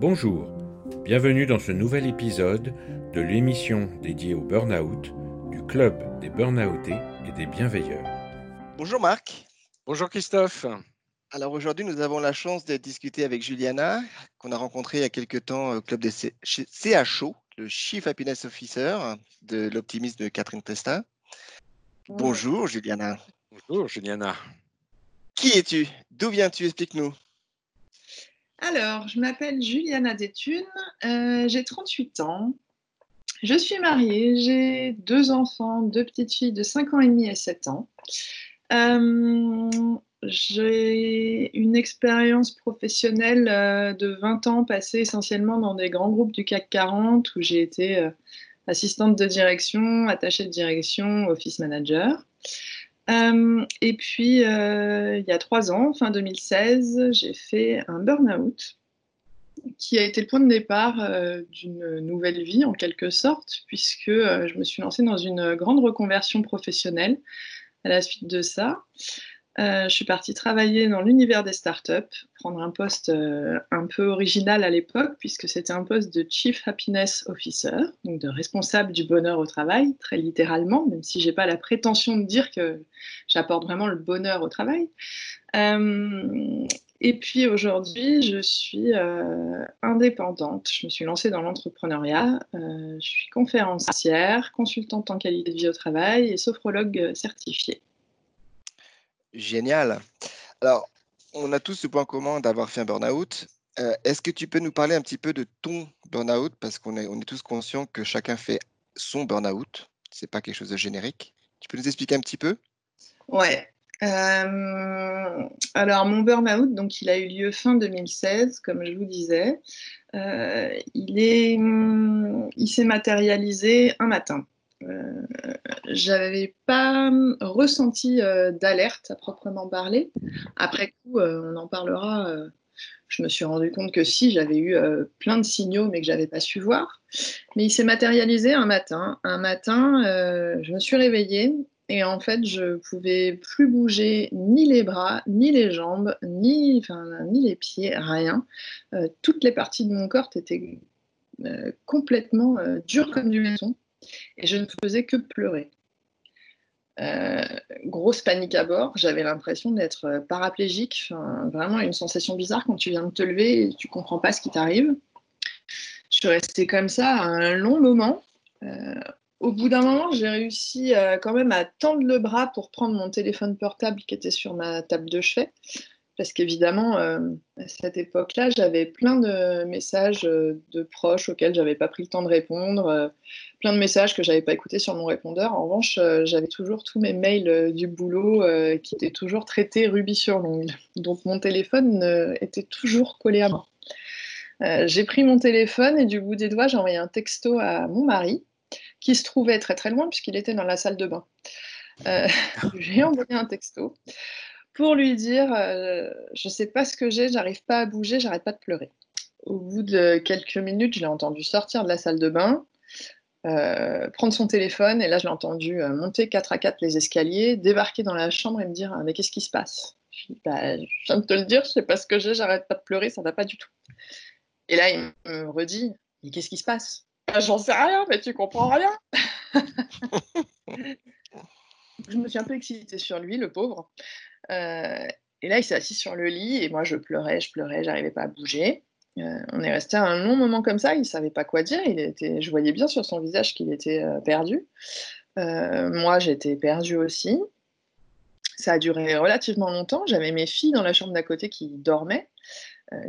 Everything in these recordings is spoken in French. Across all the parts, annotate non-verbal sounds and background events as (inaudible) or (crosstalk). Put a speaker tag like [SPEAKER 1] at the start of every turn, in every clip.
[SPEAKER 1] Bonjour, bienvenue dans ce nouvel épisode de l'émission dédiée au burn-out du Club des Burnoutés et des Bienveilleurs.
[SPEAKER 2] Bonjour Marc.
[SPEAKER 3] Bonjour Christophe.
[SPEAKER 2] Alors aujourd'hui, nous avons la chance de discuter avec Juliana, qu'on a rencontrée il y a quelques temps au club des CHO, le Chief Happiness Officer de l'optimisme de Catherine Testa. Bonjour Juliana.
[SPEAKER 3] Bonjour Juliana.
[SPEAKER 2] Qui es-tu? D'où viens-tu? Explique-nous.
[SPEAKER 4] Alors, je m'appelle Juliana Détune, euh, j'ai 38 ans. Je suis mariée, j'ai deux enfants, deux petites filles de 5 ans et demi et 7 ans. Euh, j'ai une expérience professionnelle euh, de 20 ans passée essentiellement dans des grands groupes du CAC 40 où j'ai été assistante de direction, attachée de direction, office manager. Euh, et puis, euh, il y a trois ans, fin 2016, j'ai fait un burn-out qui a été le point de départ euh, d'une nouvelle vie en quelque sorte, puisque je me suis lancée dans une grande reconversion professionnelle à la suite de ça. Euh, je suis partie travailler dans l'univers des startups, prendre un poste euh, un peu original à l'époque, puisque c'était un poste de Chief Happiness Officer, donc de responsable du bonheur au travail, très littéralement, même si je n'ai pas la prétention de dire que j'apporte vraiment le bonheur au travail. Euh, et puis aujourd'hui, je suis indépendante. Je me suis lancée dans l'entrepreneuriat. je suis conférencière, consultante en qualité de vie au travail et sophrologue certifiée.
[SPEAKER 2] Génial. Alors, on a tous ce point commun d'avoir fait un burn-out. Euh, est-ce que tu peux nous parler un petit peu de ton burn-out? Parce qu'on est, tous conscients que chacun fait son burn-out. Ce n'est pas quelque chose de générique. Tu peux nous expliquer un petit peu?
[SPEAKER 4] Ouais. Euh, alors, mon burn-out, donc, il a eu lieu fin 2016, comme je vous disais. Euh, est, il s'est matérialisé un matin. Euh, j'avais pas ressenti euh, d'alerte à proprement parler. Après coup, euh, on en parlera. je me suis rendu compte que si, j'avais eu plein de signaux, mais que j'avais pas su voir. Mais il s'est matérialisé un matin. Un matin, je me suis réveillée et en fait, je pouvais plus bouger ni les bras, ni les jambes, ni, ni les pieds, rien. toutes les parties de mon corps étaient complètement dures comme du béton et je ne faisais que pleurer. Euh, grosse panique à bord, j'avais l'impression d'être paraplégique, vraiment une sensation bizarre quand tu viens de te lever et tu comprends pas ce qui t'arrive. Je suis restée comme ça un long moment. Euh, au bout d'un moment, j'ai réussi euh, quand même à tendre le bras pour prendre mon téléphone portable qui était sur ma table de chevet parce qu'évidemment, euh, à cette époque-là, j'avais plein de messages euh, de proches auxquels j'avais pas pris le temps de répondre, euh, plein de messages que j'avais pas écoutés sur mon répondeur. En revanche, j'avais toujours tous mes mails du boulot qui étaient toujours traités rubis sur l'ongle. Donc mon téléphone était toujours collé à moi. j'ai pris mon téléphone et du bout des doigts, j'ai envoyé un texto à mon mari, qui se trouvait très très loin puisqu'il était dans la salle de bain. (laughs) j'ai envoyé un texto pour lui dire euh, Je ne sais pas ce que j'ai, j'arrive pas à bouger, j'arrête pas de pleurer. Au bout de quelques minutes, je l'ai entendu sortir de la salle de bain, euh, prendre son téléphone, et là, je l'ai entendu euh, monter 4 à 4 les escaliers, débarquer dans la chambre et me dire Mais qu'est-ce qui se passe? Je, bah, je viens de te le dire, je sais pas ce que j'ai, j'arrête pas de pleurer, ça va pas du tout. Et là, il me redit Mais qu'est-ce qui se passe? Bah, J'en sais rien, mais tu comprends rien. (laughs) je me suis un peu excitée sur lui, le pauvre. Euh, et là, il s'est assis sur le lit et moi, je pleurais, je pleurais, j'arrivais pas à bouger. Euh, on est resté un long moment comme ça, il savait pas quoi dire. Il était, je voyais bien sur son visage qu'il était euh, perdu. moi, j'étais perdue aussi. Ça a duré relativement longtemps. J'avais mes filles dans la chambre d'à côté qui dormaient.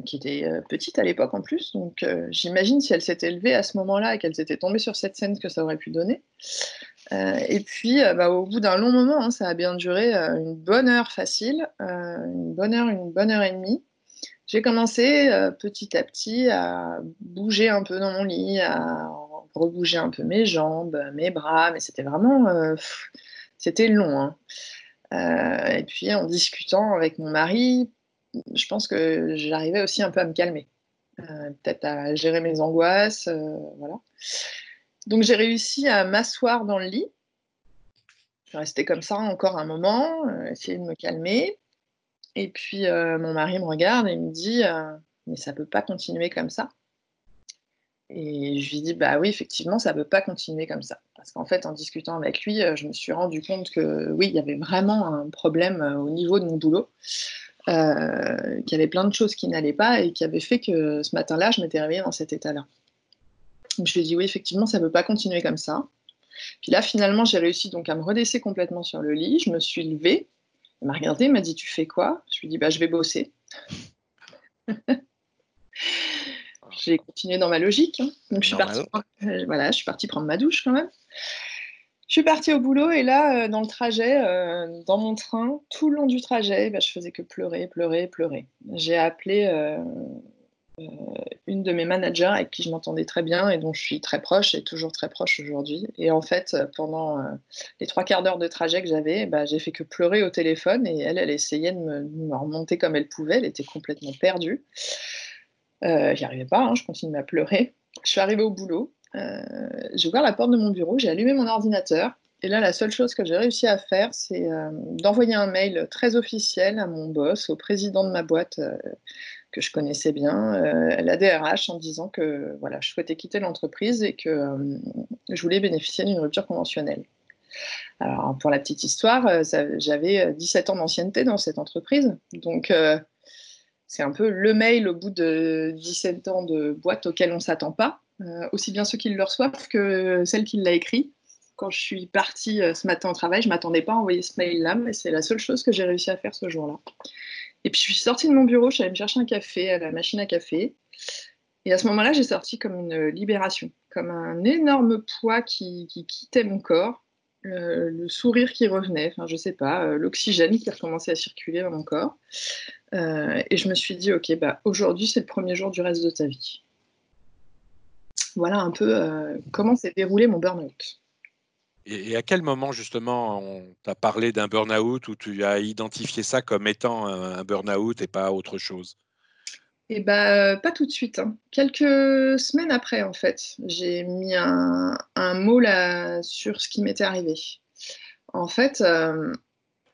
[SPEAKER 4] qui étaient petites à l'époque en plus. Donc j'imagine si elles s'étaient levées à ce moment-là et qu'elles étaient tombées sur cette scène, que ça aurait pu donner. Euh, et puis, euh, bah, au bout d'un long moment, hein, ça a bien duré euh, une bonne heure facile, une bonne heure, une bonne heure et demie. J'ai commencé petit à petit à bouger un peu dans mon lit, à rebouger un peu mes jambes, mes bras, mais c'était vraiment, c'était long. Hein. et puis, en discutant avec mon mari, je pense que j'arrivais aussi un peu à me calmer, peut-être à gérer mes angoisses, voilà. Donc j'ai réussi à m'asseoir dans le lit. Je suis restée comme ça encore un moment, euh, essayer de me calmer. Et puis mon mari me regarde et me dit Mais ça ne peut pas continuer comme ça. Et je lui dis Bah oui, effectivement, ça ne peut pas continuer comme ça. Parce qu'en fait, en discutant avec lui, je me suis rendu compte que oui, il y avait vraiment un problème au niveau de mon boulot. qu'il y avait plein de choses qui n'allaient pas et qui avaient fait que ce matin-là, je m'étais réveillée dans cet état-là. Donc je lui ai dit oui, effectivement, ça ne peut pas continuer comme ça. Puis là, finalement, j'ai réussi donc à me redesser complètement sur le lit. Je me suis levée. Elle m'a regardé, elle m'a dit Tu fais quoi? Je lui ai dit bah, Je vais bosser. (laughs) j'ai continué dans ma logique. Hein. Donc, je suis, partie, euh, voilà, je suis partie prendre ma douche quand même. Je suis partie au boulot et là, euh, dans le trajet, euh, dans mon train, tout le long du trajet, bah, je faisais que pleurer, pleurer, pleurer. J'ai appelé une de mes managers avec qui je m'entendais très bien et dont je suis très proche et toujours très proche aujourd'hui. Et en fait, euh, pendant euh, les trois quarts d'heure de trajet que j'avais, bah, j'ai fait que pleurer au téléphone et elle, elle essayait de me, remonter comme elle pouvait. Elle était complètement perdue. Euh, J'y arrivais pas, hein, je continuais à pleurer. Je suis arrivée au boulot. j'ai ouvert la porte de mon bureau, j'ai allumé mon ordinateur. Et là, la seule chose que j'ai réussi à faire, c'est d'envoyer un mail très officiel à mon boss, au président de ma boîte, que je connaissais bien, euh, la DRH, en disant que voilà, je souhaitais quitter l'entreprise et que euh, je voulais bénéficier d'une rupture conventionnelle. Alors, pour la petite histoire, euh, j'avais 17 ans d'ancienneté dans cette entreprise. Donc, c'est un peu le mail au bout de 17 ans de boîte auquel on ne s'attend pas, aussi bien ceux qui le reçoivent que celle qui l'a écrit. Quand je suis partie ce matin au travail, je ne m'attendais pas à envoyer ce mail-là, mais c'est la seule chose que j'ai réussi à faire ce jour-là. Et puis je suis sortie de mon bureau, je suis allée me chercher un café à la machine à café. Et à ce moment-là, j'ai sorti comme une libération, comme un énorme poids qui, quittait mon corps, le sourire qui revenait, enfin je sais pas, euh, l'oxygène qui recommençait à circuler dans mon corps. Euh, et je me suis dit, ok, bah, aujourd'hui c'est le premier jour du reste de ta vie. Voilà un peu euh, comment s'est déroulé mon burn-out.
[SPEAKER 3] Et, à quel moment, justement, on t'a parlé d'un burn-out ou tu as identifié ça comme étant un, burn-out et pas autre chose?
[SPEAKER 4] Eh bien, pas tout de suite. Hein. Quelques semaines après, en fait, j'ai mis un, mot là sur ce qui m'était arrivé. En fait, euh,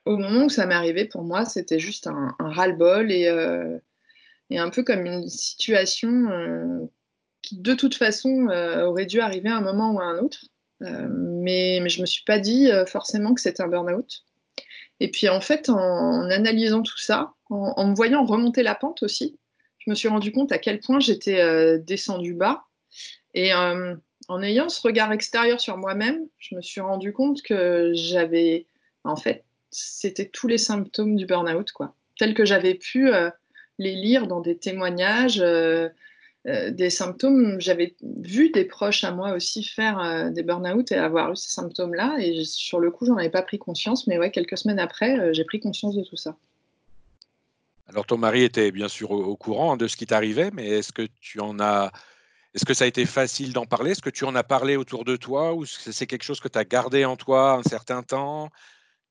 [SPEAKER 4] au moment où ça m'est arrivé, pour moi, c'était juste un, ras-le-bol et, euh, et, un peu comme une situation euh, qui, de toute façon, aurait dû arriver à un moment ou à un autre. Euh, mais, je ne me suis pas dit euh, forcément que c'était un burn-out. Et puis en fait, en, analysant tout ça, en, me voyant remonter la pente aussi, je me suis rendu compte à quel point j'étais euh, descendu bas. Et en ayant ce regard extérieur sur moi-même, je me suis rendu compte que j'avais, en fait, c'était tous les symptômes du burn-out, quoi, tels que j'avais pu les lire dans des témoignages, euh, des symptômes. J'avais vu des proches à moi aussi faire euh, des burn-out et avoir eu ces symptômes-là. Et sur le coup, j'en avais pas pris conscience. Mais ouais, quelques semaines après, euh, j'ai pris conscience de tout ça.
[SPEAKER 3] Alors, ton mari était bien sûr au, courant de ce qui t'arrivait, mais est-ce que tu en as. Est-ce que ça a été facile d'en parler? Est-ce que tu en as parlé autour de toi? Ou c'est quelque chose que tu as gardé en toi un certain temps?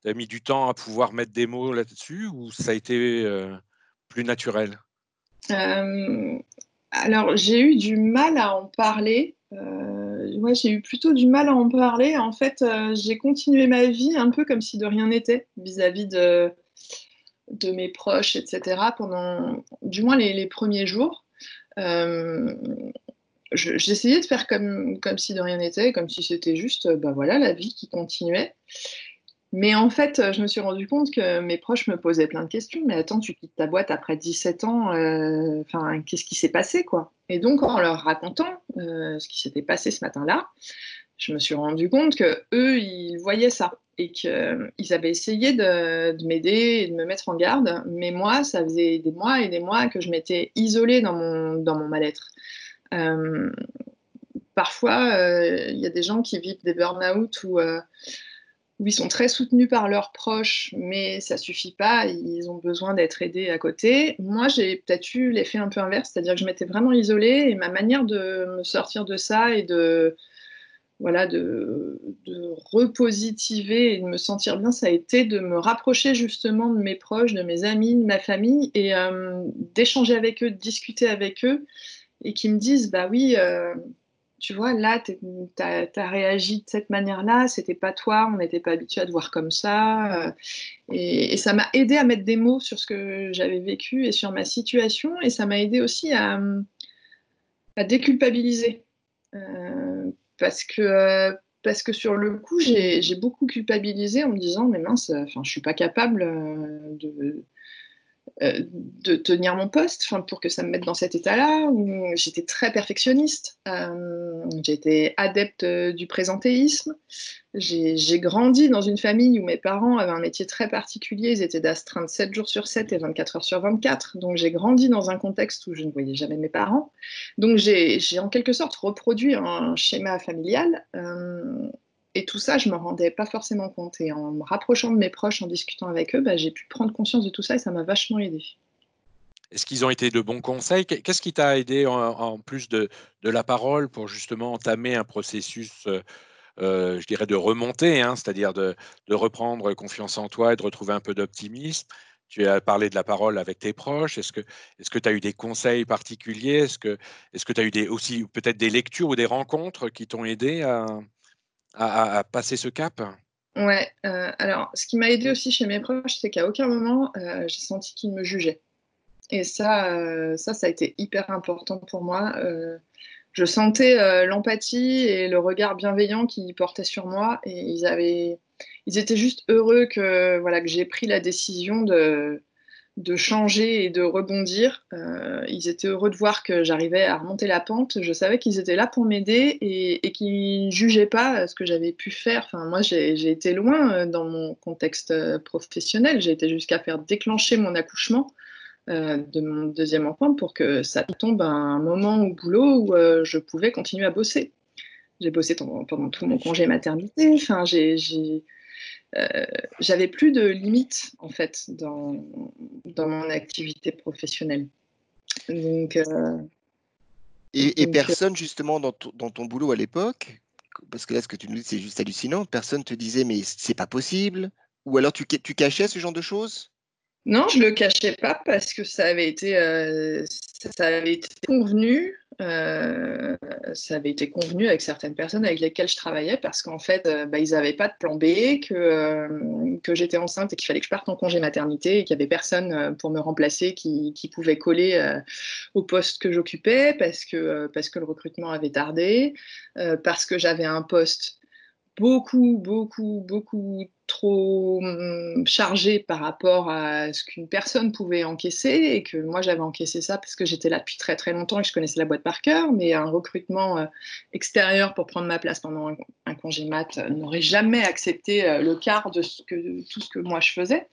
[SPEAKER 3] Tu as mis du temps à pouvoir mettre des mots là-dessus? Ou ça a été plus naturel?
[SPEAKER 4] Alors, j'ai eu du mal à en parler. Euh, j'ai eu plutôt du mal à en parler. En fait, euh, j'ai continué ma vie un peu comme si de rien n'était vis-à-vis de, mes proches, etc. pendant du moins les, premiers jours. Euh, j'essayais de faire comme, si de rien n'était, comme si c'était juste bah voilà, la vie qui continuait. Mais en fait, je me suis rendu compte que mes proches me posaient plein de questions. Mais attends, tu quittes ta boîte après 17 ans, euh, qu'est-ce qui s'est passé, quoi? Et donc, en leur racontant euh, ce qui s'était passé ce matin-là, je me suis rendu compte que eux, ils voyaient ça et qu'ils euh, avaient essayé de, m'aider et de me mettre en garde. Mais moi, ça faisait des mois et des mois que je m'étais isolée dans mon, dans mon mal-être. parfois, il y a des gens qui vivent des burn-out ou où ils sont très soutenus par leurs proches, mais ça suffit pas, ils ont besoin d'être aidés à côté. Moi, j'ai peut-être eu l'effet un peu inverse, c'est-à-dire que je m'étais vraiment isolée et ma manière de me sortir de ça et de voilà de, repositiver et de me sentir bien, ça a été de me rapprocher justement de mes proches, de mes amis, de ma famille et euh, d'échanger avec eux, de discuter avec eux et qui me disent bah oui. Euh, tu vois, là, tu as, réagi de cette manière-là, c'était pas toi, on n'était pas habitué à te voir comme ça. Euh, et, ça m'a aidé à mettre des mots sur ce que j'avais vécu et sur ma situation, et ça m'a aidé aussi à, déculpabiliser. Euh, parce, que, parce que sur le coup, j'ai beaucoup culpabilisé en me disant, mais mince, je suis pas capable de euh, de tenir mon poste pour que ça me mette dans cet état-là. J'étais très perfectionniste. Euh, J'étais adepte euh, du présentéisme. J'ai grandi dans une famille où mes parents avaient un métier très particulier. Ils étaient d'astreinte 7 jours sur 7 et 24 heures sur 24. Donc j'ai grandi dans un contexte où je ne voyais jamais mes parents. Donc j'ai en quelque sorte reproduit un schéma familial. Et tout ça, je ne me rendais pas forcément compte. Et en me rapprochant de mes proches, en discutant avec eux, bah, j'ai pu prendre conscience de tout ça et ça m'a vachement aidé.
[SPEAKER 3] Est-ce qu'ils ont été de bons conseils? Qu'est-ce qui t'a aidé en, plus de, la parole pour justement entamer un processus, euh, euh, je dirais, de remontée, hein, c'est-à-dire de, reprendre confiance en toi et de retrouver un peu d'optimisme? Tu as parlé de la parole avec tes proches. Est-ce que tu as eu des conseils particuliers? Est-ce que tu as eu aussi peut-être des lectures ou des rencontres qui t'ont aidé à, à, passer ce cap?
[SPEAKER 4] Ouais, euh, alors ce qui m'a aidé aussi chez mes proches, c'est qu'à aucun moment euh, j'ai senti qu'ils me jugeaient. Et ça, euh, ça, ça a été hyper important pour moi. je sentais l'empathie et le regard bienveillant qu'ils portaient sur moi, et ils avaient, ils étaient juste heureux que voilà que j'ai pris la décision de de changer et de rebondir. Euh, ils étaient heureux de voir que j'arrivais à remonter la pente. Je savais qu'ils étaient là pour m'aider et, qu'ils ne jugeaient pas ce que j'avais pu faire. Enfin, moi, j'ai été loin euh, dans mon contexte euh, professionnel. J'ai été jusqu'à faire déclencher mon accouchement de mon deuxième enfant pour que ça tombe à un moment au boulot où je pouvais continuer à bosser. J'ai bossé pendant, tout mon congé maternité. Enfin, j'ai euh, j'avais plus de limites en fait dans, dans mon activité professionnelle. Donc,
[SPEAKER 2] euh, et, et, euh, personne justement dans, dans ton boulot à l'époque, parce que là ce que tu nous dis c'est juste hallucinant, personne te disait mais c'est pas possible, ou alors tu, tu cachais ce genre de choses?
[SPEAKER 4] Non, je le cachais pas parce que ça avait été, euh, ça avait été convenu. Euh, ça avait été convenu avec certaines personnes avec lesquelles je travaillais parce qu'en fait, euh, bah, ils n'avaient pas de plan B, que, que j'étais enceinte et qu'il fallait que je parte en congé maternité et qu'il n'y avait personne pour me remplacer qui, qui pouvait coller au poste que j'occupais parce que, parce que le recrutement avait tardé, parce que j'avais un poste beaucoup, beaucoup, beaucoup trop hum, chargé par rapport à ce qu'une personne pouvait encaisser et que moi j'avais encaissé ça parce que j'étais là depuis très très longtemps et que je connaissais la boîte par cœur, mais un recrutement euh, extérieur pour prendre ma place pendant un, congé mat euh, n'aurait jamais accepté euh, le quart de ce que, tout ce que moi je faisais.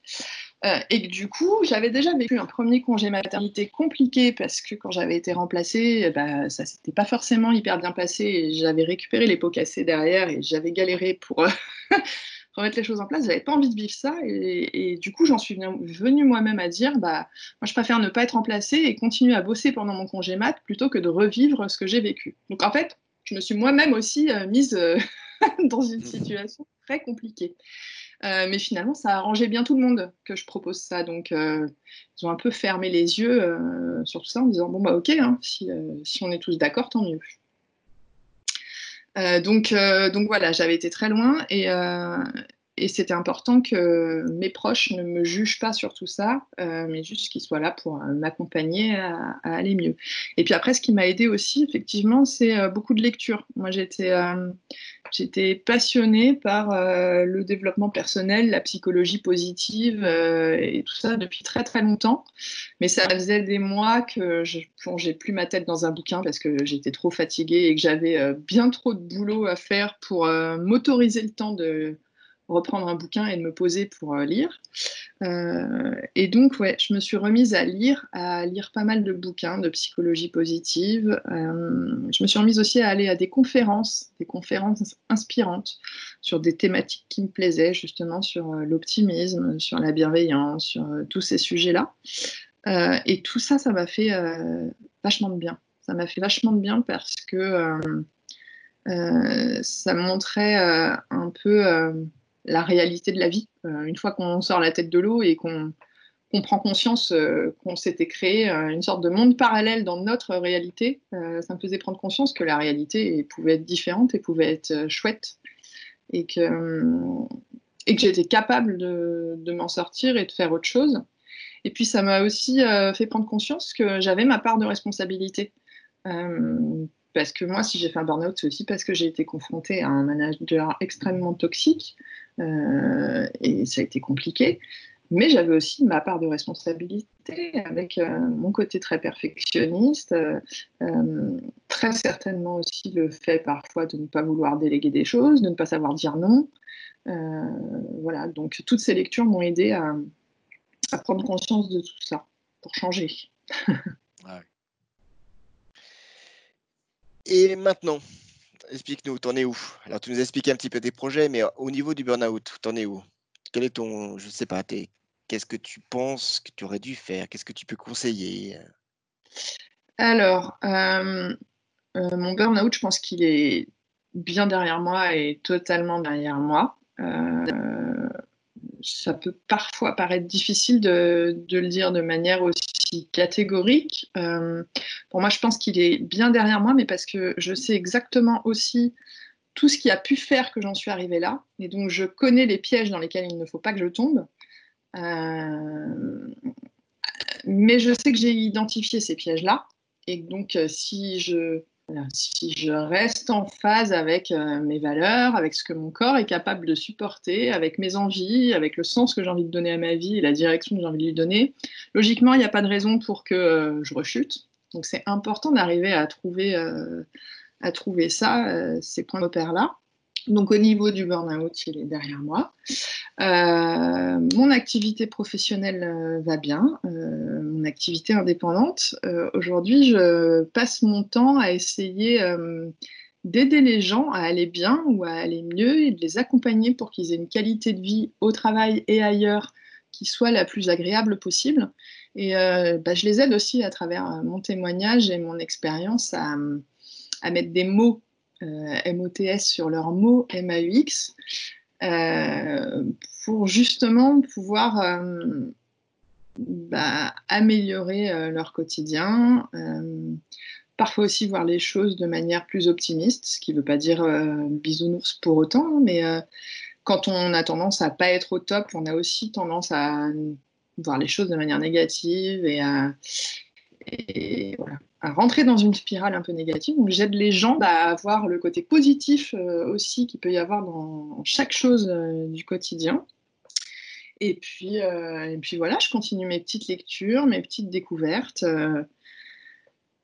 [SPEAKER 4] Et que du coup, j'avais déjà vécu un premier congé maternité compliqué parce que quand j'avais été remplacée, bah, ça s'était pas forcément hyper bien passé. J'avais récupéré les pots cassés derrière et j'avais galéré pour (laughs) remettre les choses en place. J'avais pas envie de vivre ça. Et, du coup, j'en suis venue moi-même à dire bah, moi, je préfère ne pas être remplacée et continuer à bosser pendant mon congé mat plutôt que de revivre ce que j'ai vécu. Donc en fait, je me suis moi-même aussi euh, mise (laughs) dans une mmh. situation très compliquée. Euh, mais finalement, ça a arrangé bien tout le monde que je propose ça. Donc, euh, ils ont un peu fermé les yeux euh, sur tout ça en disant bon, bah, ok, hein, si, si, on est tous d'accord, tant mieux. Donc, donc voilà, j'avais été très loin et, et c'était important que mes proches ne me jugent pas sur tout ça, euh, mais juste qu'ils soient là pour euh, m'accompagner à, aller mieux. Et puis après, ce qui m'a aidé aussi, effectivement, c'est euh, beaucoup de lecture. Moi, j'étais j'étais passionnée par le développement personnel, la psychologie positive et tout ça depuis très très longtemps. Mais ça faisait des mois que je plongeais plus ma tête dans un bouquin parce que j'étais trop fatiguée et que j'avais bien trop de boulot à faire pour m'autoriser le temps de reprendre un bouquin et de me poser pour euh, lire. Euh, et donc, ouais, je me suis remise à lire, à lire pas mal de bouquins de psychologie positive. Euh, je me suis remise aussi à aller à des conférences, des conférences inspirantes sur des thématiques qui me plaisaient, justement sur l'optimisme, sur la bienveillance, sur tous ces sujets-là. et tout ça, ça m'a fait vachement de bien. Ça m'a fait vachement de bien parce que ça montrait un peu la réalité de la vie. Euh, une fois qu'on sort la tête de l'eau et qu'on prend conscience qu'on s'était créé une sorte de monde parallèle dans notre réalité. ça me faisait prendre conscience que la réalité pouvait être différente et pouvait être chouette et que, j'étais capable de m'en sortir et de faire autre chose. Et puis ça m'a aussi fait prendre conscience que j'avais ma part de responsabilité. Parce que moi, si j'ai fait un burn-out, c'est aussi parce que j'ai été confrontée à un manager extrêmement toxique euh, et ça a été compliqué. Mais j'avais aussi ma part de responsabilité avec euh, mon côté très perfectionniste, euh, très certainement aussi le fait parfois de ne pas vouloir déléguer des choses, de ne pas savoir dire non. voilà, donc toutes ces lectures m'ont aidé à, à, prendre conscience de tout ça pour changer. (laughs)
[SPEAKER 2] Et maintenant, explique-nous, t'en es où? Alors, tu nous as expliqué un petit peu tes projets, mais au niveau du burn-out, t'en es où? Quel est ton, je ne sais pas, qu'est-ce que tu penses que tu aurais dû faire? Qu'est-ce que tu peux conseiller?
[SPEAKER 4] Alors, euh, euh, mon burn-out, je pense qu'il est bien derrière moi et totalement derrière moi. Euh, ça peut parfois paraître difficile de, le dire de manière aussi catégorique. Euh, pour moi, je pense qu'il est bien derrière moi, mais parce que je sais exactement aussi tout ce qui a pu faire que j'en suis arrivée là. Et donc, je connais les pièges dans lesquels il ne faut pas que je tombe. Euh, mais je sais que j'ai identifié ces pièges-là. Et donc, euh, si je si je reste en phase avec euh, mes valeurs, avec ce que mon corps est capable de supporter, avec mes envies, avec le sens que j'ai envie de donner à ma vie et la direction que j'ai envie de lui donner, logiquement, il n'y a pas de raison pour que euh, je rechute. Donc c'est important d'arriver à trouver, euh, à trouver ça, ces points d'opère-là. Donc au niveau du burn-out, il est derrière moi. Euh, mon activité professionnelle euh, va bien, euh, mon activité indépendante. Aujourd'hui, je passe mon temps à essayer d'aider les gens à aller bien ou à aller mieux et de les accompagner pour qu'ils aient une qualité de vie au travail et ailleurs qui soit la plus agréable possible. Et bah, je les aide aussi à travers mon témoignage et mon expérience à, mettre des mots MOTS sur leurs mots MAUX euh, pour justement pouvoir euh, bah, améliorer leur quotidien parfois aussi voir les choses de manière plus optimiste, ce qui ne veut pas dire bisounours pour autant, mais quand on a tendance à pas être au top, on a aussi tendance à voir les choses de manière négative et à, et à rentrer dans une spirale un peu négative. Donc j'aide les gens à voir le côté positif euh, aussi qu'il peut y avoir dans chaque chose euh, du quotidien. Et puis, euh, et puis voilà, je continue mes petites lectures, mes petites découvertes.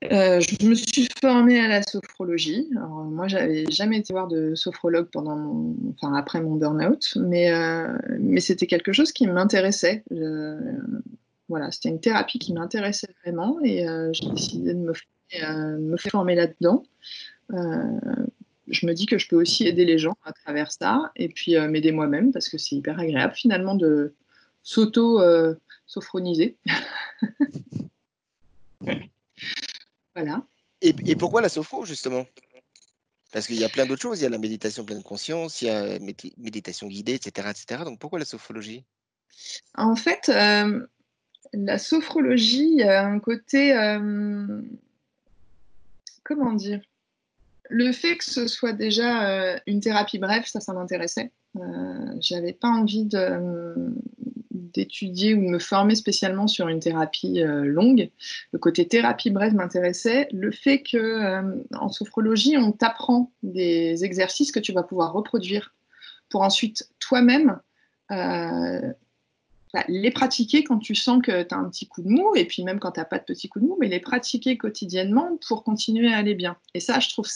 [SPEAKER 4] je me suis formée à la sophrologie. Alors, moi, j'avais jamais été voir de sophrologue pendant enfin, après mon burn-out, mais, mais c'était quelque chose qui m'intéressait. Voilà, c'était une thérapie qui m'intéressait vraiment et euh, j'ai décidé de me, euh, former là-dedans. Euh, je me dis que je peux aussi aider les gens à travers ça et puis m'aider moi-même parce que c'est hyper agréable finalement de s'auto-sophroniser. (laughs) voilà.
[SPEAKER 2] Et, et, pourquoi la sophro justement? Parce qu'il y a plein d'autres choses. Il y a la méditation pleine conscience, il y a méditation guidée, etc., etc. Donc pourquoi la sophrologie?
[SPEAKER 4] En fait, la sophrologie a un côté. Euh, comment dire Le fait que ce soit déjà euh, une thérapie brève, ça, ça m'intéressait. Euh, J'avais pas envie d'étudier ou de me former spécialement sur une thérapie euh, longue. Le côté thérapie brève m'intéressait. Le fait que en sophrologie, on t'apprend des exercices que tu vas pouvoir reproduire pour ensuite toi-même bah, les pratiquer quand tu sens que tu as un petit coup de mou, et puis même quand tu n'as pas de petit coup de mou, mais les pratiquer quotidiennement pour continuer à aller bien. Et ça, je trouve,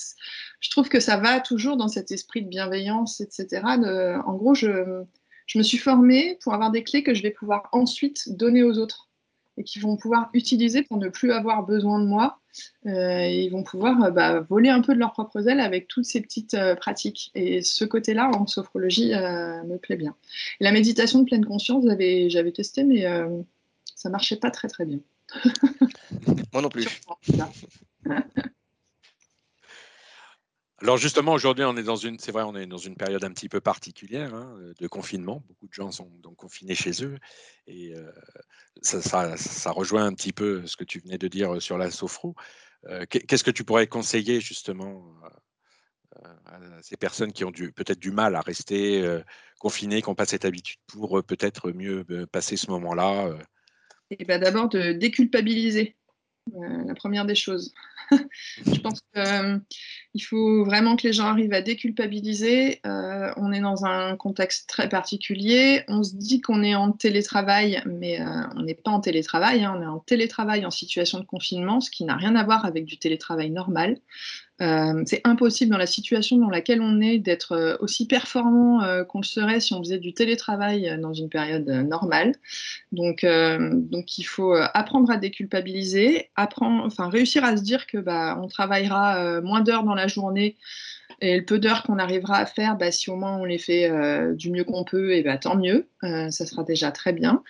[SPEAKER 4] je trouve que ça va toujours dans cet esprit de bienveillance, etc. en gros, je, je me suis formée pour avoir des clés que je vais pouvoir ensuite donner aux autres et qui vont pouvoir utiliser pour ne plus avoir besoin de moi. Euh, ils vont pouvoir euh, bah, voler un peu de leurs propres ailes avec toutes ces petites euh, pratiques. Et ce côté-là, en sophrologie, me plaît bien. la méditation de pleine conscience, j'avais testé, mais ça marchait pas très très bien.
[SPEAKER 2] Moi non plus. (laughs)
[SPEAKER 3] Alors justement, aujourd'hui, on est dans une, c'est vrai, on est dans une période un petit peu particulière hein, de confinement. Beaucoup de gens sont donc confinés chez eux. Et ça, rejoint un petit peu ce que tu venais de dire sur la sophro. Qu'est-ce que tu pourrais conseiller justement à ces personnes qui ont peut-être du mal à rester confinées, qui n'ont pas cette habitude pour peut-être mieux passer ce moment-là
[SPEAKER 4] eh ben, D'abord de déculpabiliser, la première des choses. (laughs) je pense qu'il euh, faut vraiment que les gens arrivent à déculpabiliser. Euh, on est dans un contexte très particulier. On se dit qu'on est en télétravail, mais euh, on n'est pas en télétravail. Hein. On est en télétravail en situation de confinement, ce qui n'a rien à voir avec du télétravail normal. C'est impossible dans la situation dans laquelle on est d'être aussi performant qu'on le serait si on faisait du télétravail dans une période normale. Donc, donc il faut apprendre à déculpabiliser, apprendre, enfin réussir à se dire bah, on travaillera moins d'heures dans la journée et le peu d'heures qu'on arrivera à faire, bah, si au moins on les fait du mieux qu'on peut, et bah, tant mieux, ça sera déjà très bien.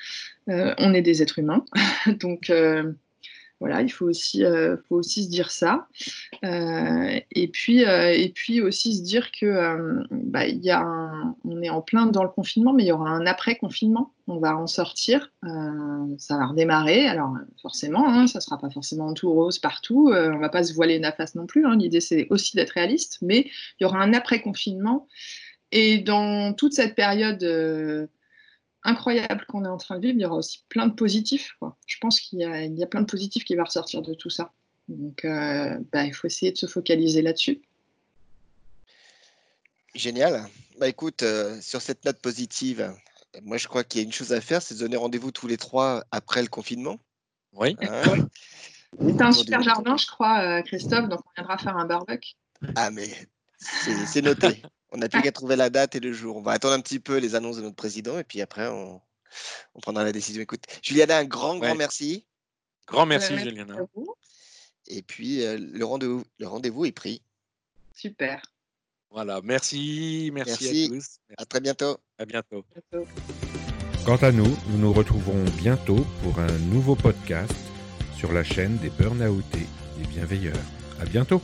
[SPEAKER 4] on est des êtres humains, (laughs) donc voilà, il faut aussi, euh, faut aussi se dire ça. Euh, et, puis, euh, et puis aussi se dire que bah, y a on est en plein dans le confinement, mais il y aura un après-confinement. On va en sortir, ça va redémarrer. Alors forcément, hein, ça ne sera pas forcément tout rose partout. on ne va pas se voiler la face non plus. Hein. L'idée, c'est aussi d'être réaliste, mais il y aura un après-confinement. Et dans toute cette période incroyable qu'on est en train de vivre, il y aura aussi plein de positifs. Je pense qu'il y, a plein de positifs qui vont ressortir de tout ça. Donc, euh, bah, il faut essayer de se focaliser là-dessus.
[SPEAKER 2] Génial. Bah, écoute, euh, sur cette note positive, moi, je crois qu'il y a une chose à faire, c'est de donner rendez-vous tous les trois après le confinement.
[SPEAKER 3] Oui.
[SPEAKER 4] Hein (laughs) c'est un super jardin, je crois, euh, Christophe, donc on viendra faire un barbecue.
[SPEAKER 2] Ah, mais c'est noté. (laughs) On n'a plus qu'à trouver la date et le jour. On va attendre un petit peu les annonces de notre président et puis après, on, prendra la décision. Écoute, Juliana, un grand, grand merci.
[SPEAKER 3] Grand merci, Juliana.
[SPEAKER 2] Et puis, euh, le rendez-vous le rendez est pris.
[SPEAKER 4] Super.
[SPEAKER 3] Voilà, merci, merci, à tous.
[SPEAKER 2] À très bientôt.
[SPEAKER 3] À bientôt.
[SPEAKER 1] Quant à nous, nous nous retrouverons bientôt pour un nouveau podcast sur la chaîne des Burnoutés, des bienveilleurs. À bientôt.